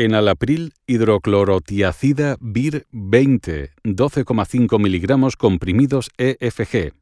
Enalapril hidroclorotiacida VIR 20, 12,5 miligramos comprimidos EFG